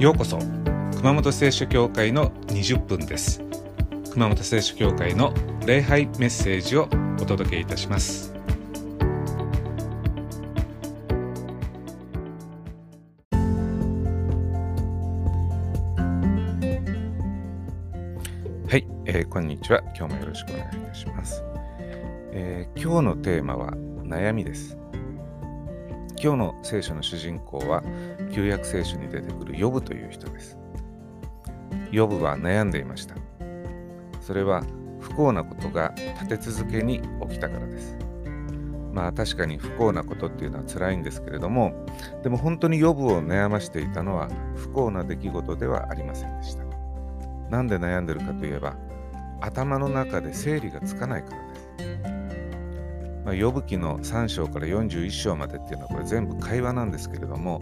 ようこそ熊本聖書教会の20分です。熊本聖書教会の礼拝メッセージをお届けいたします。はい、えー、こんにちは。今日もよろしくお願いいたします、えー、今日のテーマは悩みです。今日の聖書の主人公は旧約聖書に出てくるヨブという人です。ヨブは悩んでいました。それは不幸なことが立て続けに起きたからです。まあ確かに不幸なことっていうのは辛いんですけれども、でも本当にヨブを悩ましていたのは不幸な出来事ではありませんでした。なんで悩んでるかといえば、頭の中で整理がつかないからです。まあ、呼ぶ記の3章から41章までっていうのはこれ全部会話なんですけれども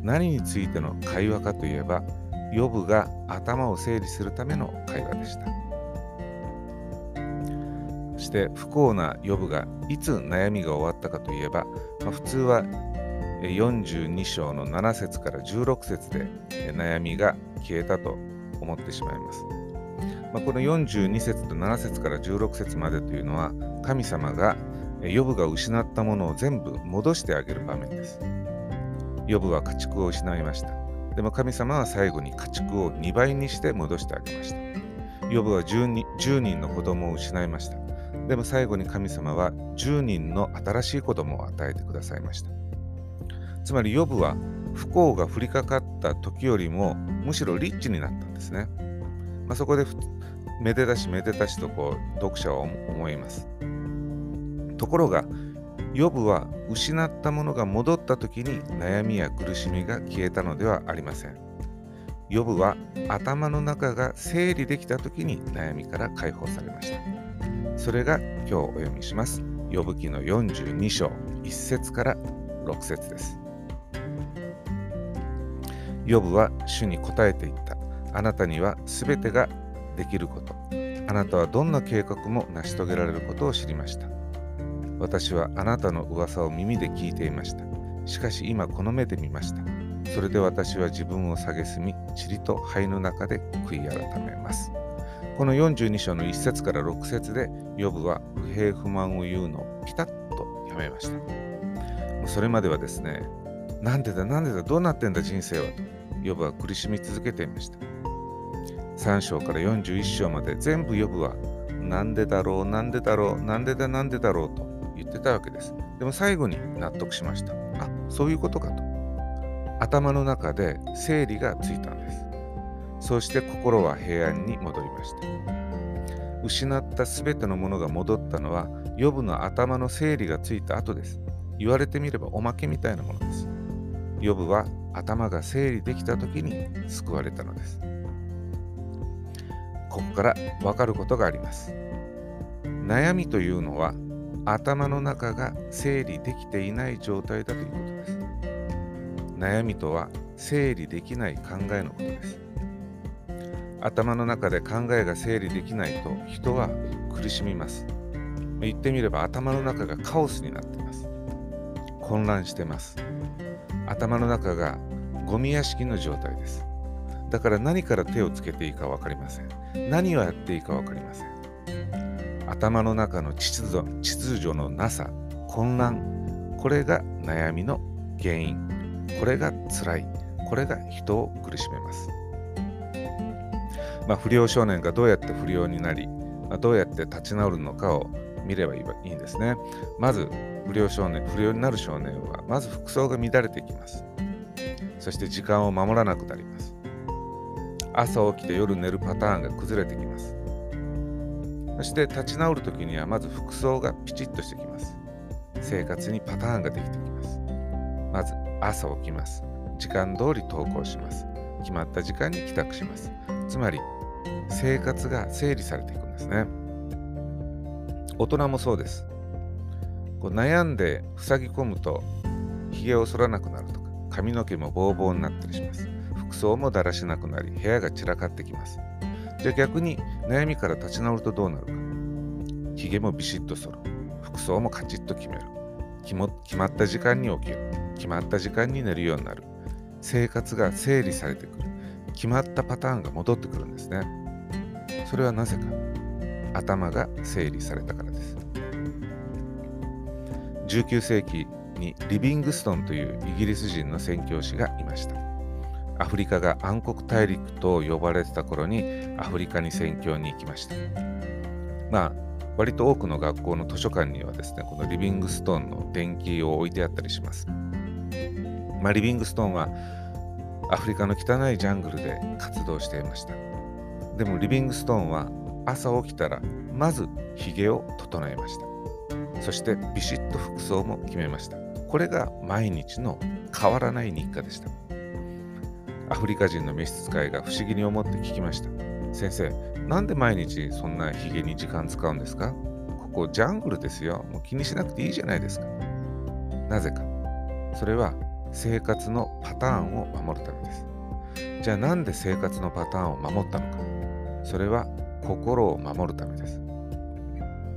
何についての会話かといえば呼ぶが頭を整理するための会話でしたそして不幸な呼ぶがいつ悩みが終わったかといえば、まあ、普通は42章の7節から16節で悩みが消えたと思ってしまいます。まあ、この42節と7節から16節までというのは神様がヨブが失ったものを全部戻してあげる場面です。ヨブは家畜を失いました。でも神様は最後に家畜を2倍にして戻してあげました。ヨブは 10, 人10人の子供を失いました。でも最後に神様は10人の新しい子供を与えてくださいました。つまりヨブは不幸が降りかかった時よりもむしろリッチになったんですね。まあ、そこでめでたしめでたしとこう読者は思います。ところが、ヨブは失ったものが戻った時に悩みや苦しみが消えたのではありません。ヨブは頭の中が整理できた時に悩みから解放されました。それが今日お読みします。ヨブ記の42章1節から6節です。ヨブは主に答えていった。あなたにはすべてができること。あなたはどんな計画も成し遂げられることを知りました。私はあなたの噂を耳で聞いていました。しかし今この目で見ました。それで私は自分を蔑み、塵と灰の中で悔い改めます。この42章の1節から6節で、ヨブは不平不満を言うのをピタッとやめました。それまではですね、なんでだなんでだどうなってんだ人生はと、ヨブは苦しみ続けていました。3章から41章まで全部ヨブは、なんでだろう、なんでだろう、なんでだなんでだろうとたわけです。でも最後に納得しました。あ、そういうことかと。頭の中で整理がついたんです。そして心は平安に戻りました。失ったすべてのものが戻ったのは、予部の頭の整理がついた後です。言われてみればおまけみたいなものです。予部は頭が整理できた時に救われたのです。ここからわかることがあります。悩みというのは頭の中が整理できていない状態だということです。悩みとは整理できない考えのことです。頭の中で考えが整理できないと人は苦しみます。言ってみれば頭の中がカオスになっています。混乱してます。頭の中がゴミ屋敷の状態です。だから何から手をつけていいか分かりません。何をやっていいか分かりません。頭の中の秩序秩序のなさ混乱これが悩みの原因これが辛いこれが人を苦しめます、まあ、不良少年がどうやって不良になり、まあ、どうやって立ち直るのかを見ればいいんですね。まず不良少年不良になる少年はまず服装が乱れていきます。そして時間を守らなくなります。朝起きて夜寝るパターンが崩れてきます。そして立ち直るときにはまず服装がピチッとしてきます。生活にパターンができてきます。まず朝起きます。時間通り登校します。決まった時間に帰宅します。つまり生活が整理されていくんですね。大人もそうです。こう悩んで塞ぎ込むと髭を剃らなくなるとか髪の毛もボーボーになったりします。服装もだらしなくなり部屋が散らかってきます。じゃあ逆に悩みから立ち直るとどうなるか。髭もビシッと剃る。服装もカチッと決める。決まった時間に起きる。決まった時間に寝るようになる。生活が整理されてくる。決まったパターンが戻ってくるんですね。それはなぜか頭が整理されたからです。19世紀にリビングストンというイギリス人の宣教師がいました。アフリカが暗黒大陸と呼ばれてた頃にアフリカに宣教に行きました。まあ割と多くの学校の図書館にはですね、このリビングストーンの電気を置いてあったりします。まあ、リビングストーンはアフリカの汚いジャングルで活動していました。でもリビングストーンは朝起きたらまずヒゲを整えました。そしてビシッと服装も決めました。これが毎日の変わらない日課でした。アフリカ人の召使いが不思議に思って聞きました。先生、なんで毎日そんなヒゲに時間使うんですか？ここジャングルですよ。もう気にしなくていいじゃないですか。なぜか。それは生活のパターンを守るためです。じゃあなんで生活のパターンを守ったのか。それは心を守るためです。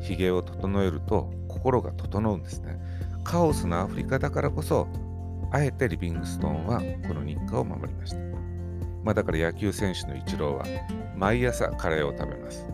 ヒゲを整えると心が整うんですね。カオスなアフリカだからこそ、あえてリビングストーンはこの日課を守りました。まあ、だから野球選手のイチローは毎朝カレーを食べます。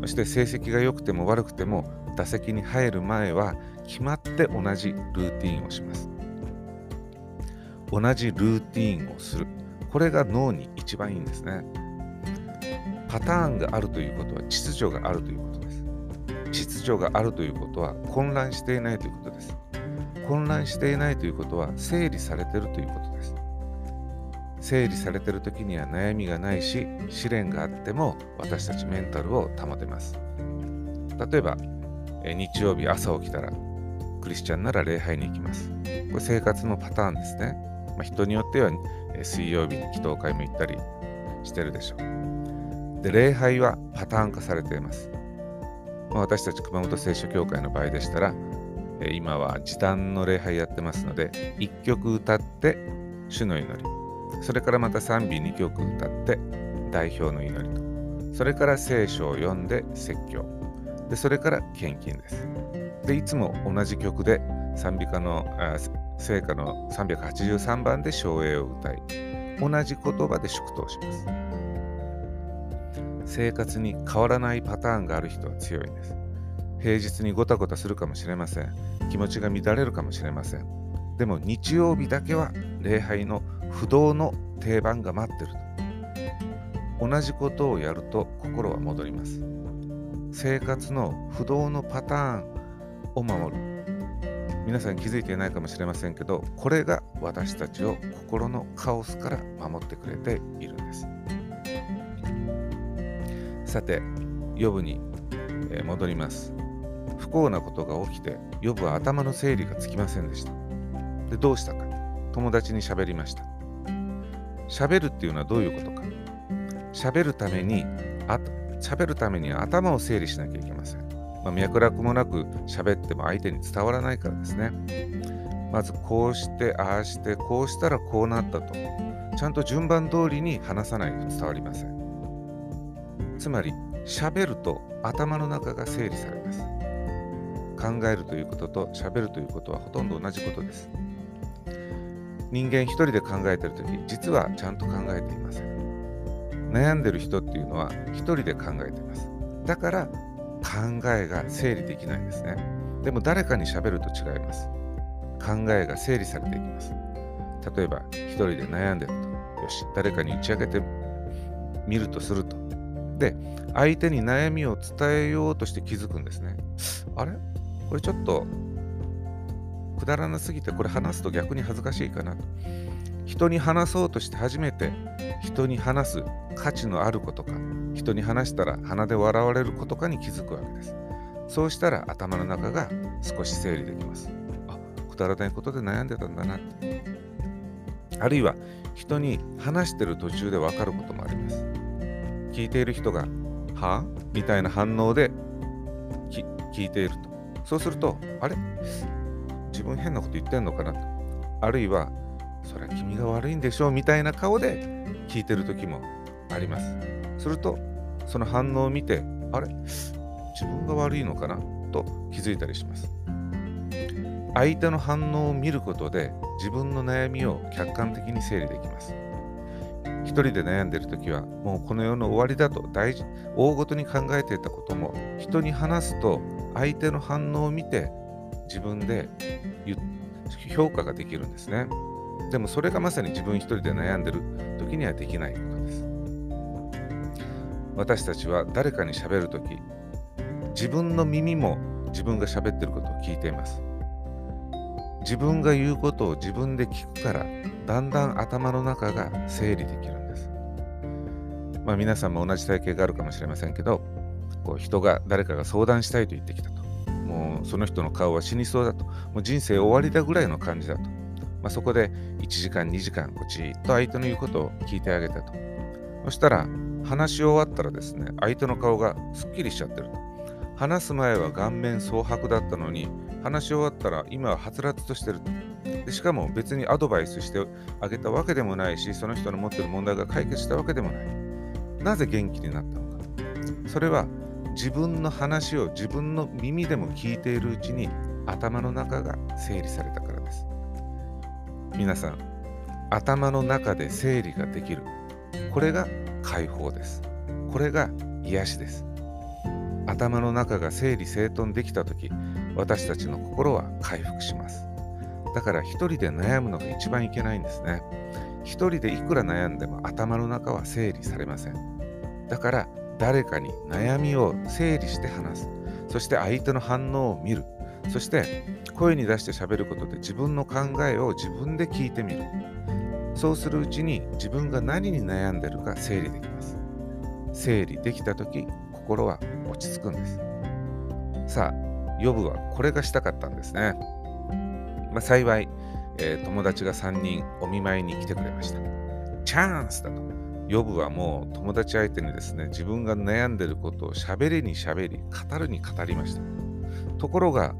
そして成績が良くても悪くても打席に入る前は決まって同じルーティンをします。同じルーティンをする。これが脳に一番いいんですね。パターンがあるということは秩序があるということです。秩序があるということは混乱していないということです。混乱していないということは整理されているということです。整理されてる時には悩みがないし試練があっても私たちメンタルを保てます。例えば日曜日朝起きたらクリスチャンなら礼拝に行きます。これ生活のパターンですね、まあ、人によっては水曜日に祈祷会も行ったりしてるでしょう。で礼拝はパターン化されています、まあ、私たち熊本聖書協会の場合でしたら今は時短の礼拝やってますので1曲歌って主の祈りそれからまた賛美2曲歌って代表の祈りと、それから聖書を読んで説教、でそれから献金です。で、いつも同じ曲で賛美歌の、聖歌の383番で唱栄を歌い、同じ言葉で祝祷します。生活に変わらないパターンがある人は強いんです。平日にごたごたするかもしれません。気持ちが乱れるかもしれません。でも日曜日だけは礼拝の不動の定番が待ってると。同じことをやると心は戻ります。生活の不動のパターンを守る。皆さん気づいていないかもしれませんけどこれが私たちを心のカオスから守ってくれているんです。さてヨブに戻ります。幸なことが起きてヨブは頭の整理がつきませんでした。でどうしたか。友達に喋りました。喋るっていうのはどういうことか。喋るためにあ喋るために頭を整理しなきゃいけません、まあ、脈絡もなく喋っても相手に伝わらないからですね。まずこうしてああしてこうしたらこうなったと。ちゃんと順番通りに話さないと伝わりません。つまり喋ると頭の中が整理されます。考えるということと喋るということはほとんど同じことです人間一人で考えてるとき、実はちゃんと考えていません。悩んでる人っていうのは一人で考えています。だから考えが整理できないんですね。でも誰かに喋ると違います。考えが整理されていきます。例えば一人で悩んでると。よし、誰かに打ち明けてみるとすると。で、相手に悩みを伝えようとして気づくんですね。あれ？これちょっとくだらなすぎてこれ話すと逆に恥ずかしいかなと。人に話そうとして初めて人に話す価値のあることか、人に話したら鼻で笑われることかに気づくわけです。そうしたら頭の中が少し整理できます。あ、くだらないことで悩んでたんだなって。あるいは人に話してる途中でわかることもあります。聞いている人が、は？みたいな反応で聞いていると。そうすると、あれ？自分変なこと言ってんのかな？あるいは、それは君が悪いんでしょうみたいな顔で聞いてる時もあります。すると、その反応を見て、あれ？自分が悪いのかな？と気づいたりします。相手の反応を見ることで自分の悩みを客観的に整理できます。一人で悩んでる時はもうこの世の終わりだと大事大ごとに考えていたことも人に話すと相手の反応を見て自分で評価ができるんですね。でもそれがまさに自分一人で悩んでる時にはできないことです。私たちは誰かに喋る時自分の耳も自分が喋ってることを聞いています。自分が言うことを自分で聞くからだんだん頭の中が整理できるんです。まあ皆さんも同じ体験があるかもしれませんけどこう人が誰かが相談したいと言ってきたと。もうその人の顔は死にそうだと。もう人生終わりだぐらいの感じだと、まあ、そこで1時間2時間こじっと相手の言うことを聞いてあげたと。そしたら話し終わったらですね相手の顔がすっきりしちゃってると。話す前は顔面蒼白だったのに話し終わったら今ははつらつとしてると。でしかも別にアドバイスしてあげたわけでもないしその人の持ってる問題が解決したわけでもない。なぜ元気になったのか。それは自分の話を自分の耳でも聞いているうちに頭の中が整理されたからです。皆さん頭の中で整理ができる。これが解放です。これが癒しです。頭の中が整理整頓できた時私たちの心は回復します。だから一人で悩むのが一番いけないんですね。一人でいくら悩んでも頭の中は整理されません。だから誰かに悩みを整理して話す。そして相手の反応を見る。そして声に出して喋ることで自分の考えを自分で聞いてみる。そうするうちに自分が何に悩んでるか整理できます。整理できた時心は落ち着くんです。さあヨブはこれがしたかったんですね、まあ、幸い、えー、友達が3人お見舞いに来てくれました。チャンスだと。ヨブはもう友達相手にですね自分が悩んでることを喋りに喋り語るに語りましたところが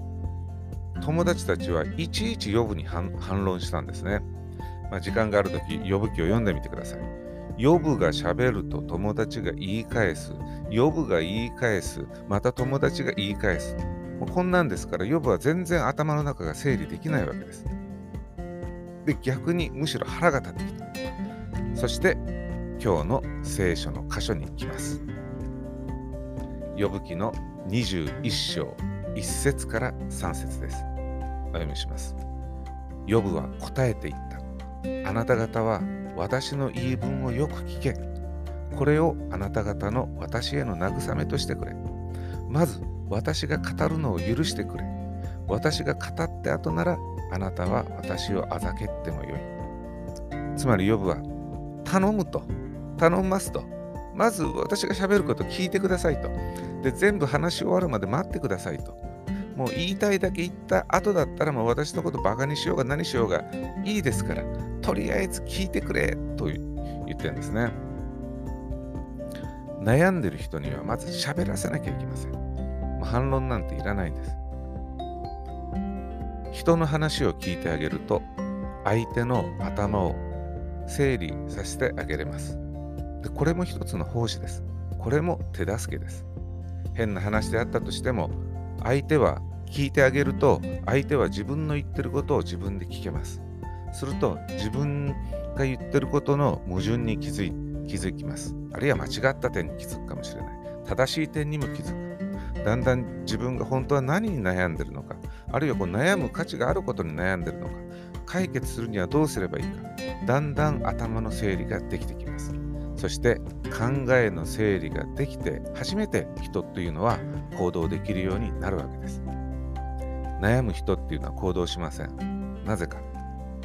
友達たちはいちいちヨブに反論したんですねまあ、時間があるとき、呼ぶ記を読んでみてください。呼ぶがしゃべると友達が言い返す。呼ぶが言い返す。また友達が言い返す。もうこんなんですから、呼ぶは全然頭の中が整理できないわけです。で、逆にむしろ腹が立ってきた。そして、今日の聖書の箇所に行きます。呼ぶ記の21章1節から3節です。お読みします。呼ぶは答えていった。あなた方は私の言い分をよく聞け。これをあなた方の私への慰めとしてくれ。まず私が語るのを許してくれ。私が語って後ならあなたは私をあざけってもよい。つまりヨブは頼むと、頼ますと。まず私が喋ること聞いてくださいと。で、全部話し終わるまで待ってくださいと。もう言いたいだけ言った後だったらもう私のことバカにしようが何しようがいいですからとりあえず聞いてくれと言ってるんですね悩んでる人にはまず喋らせなきゃいけませんもう反論なんていらないんです人の話を聞いてあげると相手の頭を整理させてあげれますでこれも一つの奉仕です。これも手助けです。変な話であったとしても相手は聞いてあげると相手は自分の言ってることを自分で聞けます。すると自分が言ってることの矛盾に気づい気づきます。あるいは間違った点に気づくかもしれない。正しい点にも気づく。だんだん自分が本当は何に悩んでるのかあるいはこう悩む価値があることに悩んでるのか解決するにはどうすればいいか。だんだん頭の整理ができてきます。そして考えの整理ができて初めて人というのは行動できるようになるわけです。悩む人っていうのは行動しません。なぜか。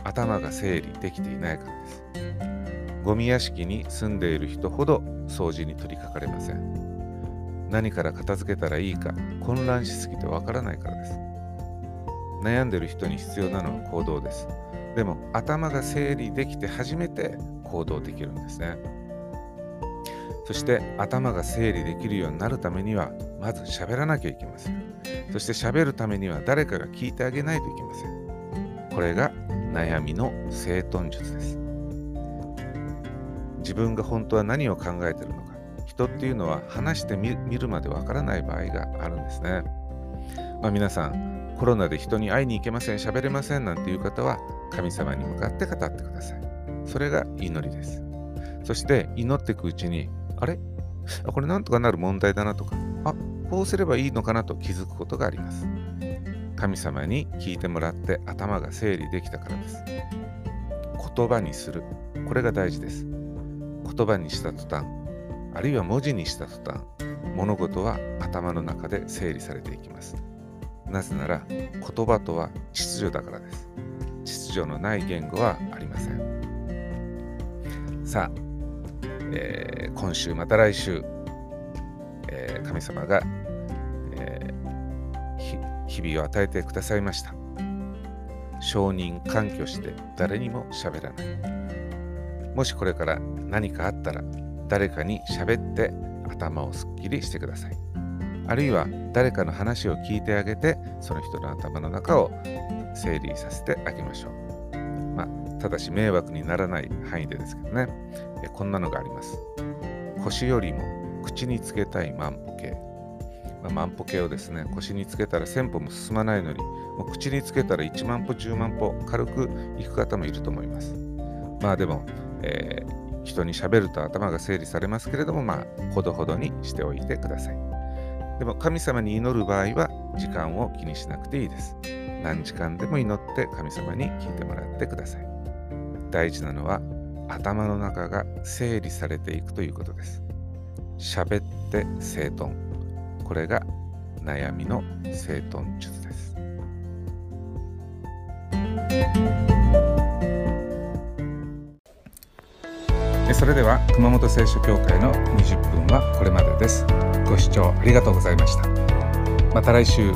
頭が整理できていないからです。ゴミ屋敷に住んでいる人ほど掃除に取り掛かれません。何から片付けたらいいか混乱しすぎてわからないからです。悩んでる人に必要なのは行動です。でも頭が整理できて初めて行動できるんですね。そして頭が整理できるようになるためにはまず喋らなきゃいけません。そして喋るためには誰かが聞いてあげないといけません。これが悩みの整頓術です。自分が本当は何を考えているのか人っていうのは話してみるまでわからない場合があるんですね、まあ、皆さんコロナで人に会いに行けません喋れませんなんていう方は神様に向かって語ってください。それが祈りです。そして祈っていくうちに、あれ？あこれなんとかなる問題だなとか、あこうすればいいのかなと気づくことがあります。神様に聞いてもらって頭が整理できたからです。言葉にする。これが大事です。言葉にした途端、あるいは文字にした途端、物事は頭の中で整理されていきます。なぜなら言葉とは秩序だからです。秩序のない言語はありません。さあ、えー、今週また来週、えー、神様が、えー、日々を与えてくださいました。承認環拠して誰にも喋らない。もしこれから何かあったら誰かに喋って頭をすっきりしてください。あるいは誰かの話を聞いてあげてその人の頭の中を整理させてあげましょう。まあ、ただし迷惑にならない範囲でですけどね、えこんなのがあります。腰よりも口につけたい万歩計。まあ、万歩計をですね、腰につけたら1000歩も進まないのに、もう口につけたら1万歩、10万歩、軽く行く方もいると思います。まあでも、えー、人に喋ると頭が整理されますけれども、まあ、ほどほどにしておいてください。でも神様に祈る場合は時間を気にしなくていいです。何時間でも祈って神様に聞いてもらってください。大事なのは頭の中が整理されていくということです。喋って整頓。これが悩みの整頓術です。それでは熊本聖書協会の20分はこれまでです。ご視聴ありがとうございました。また来週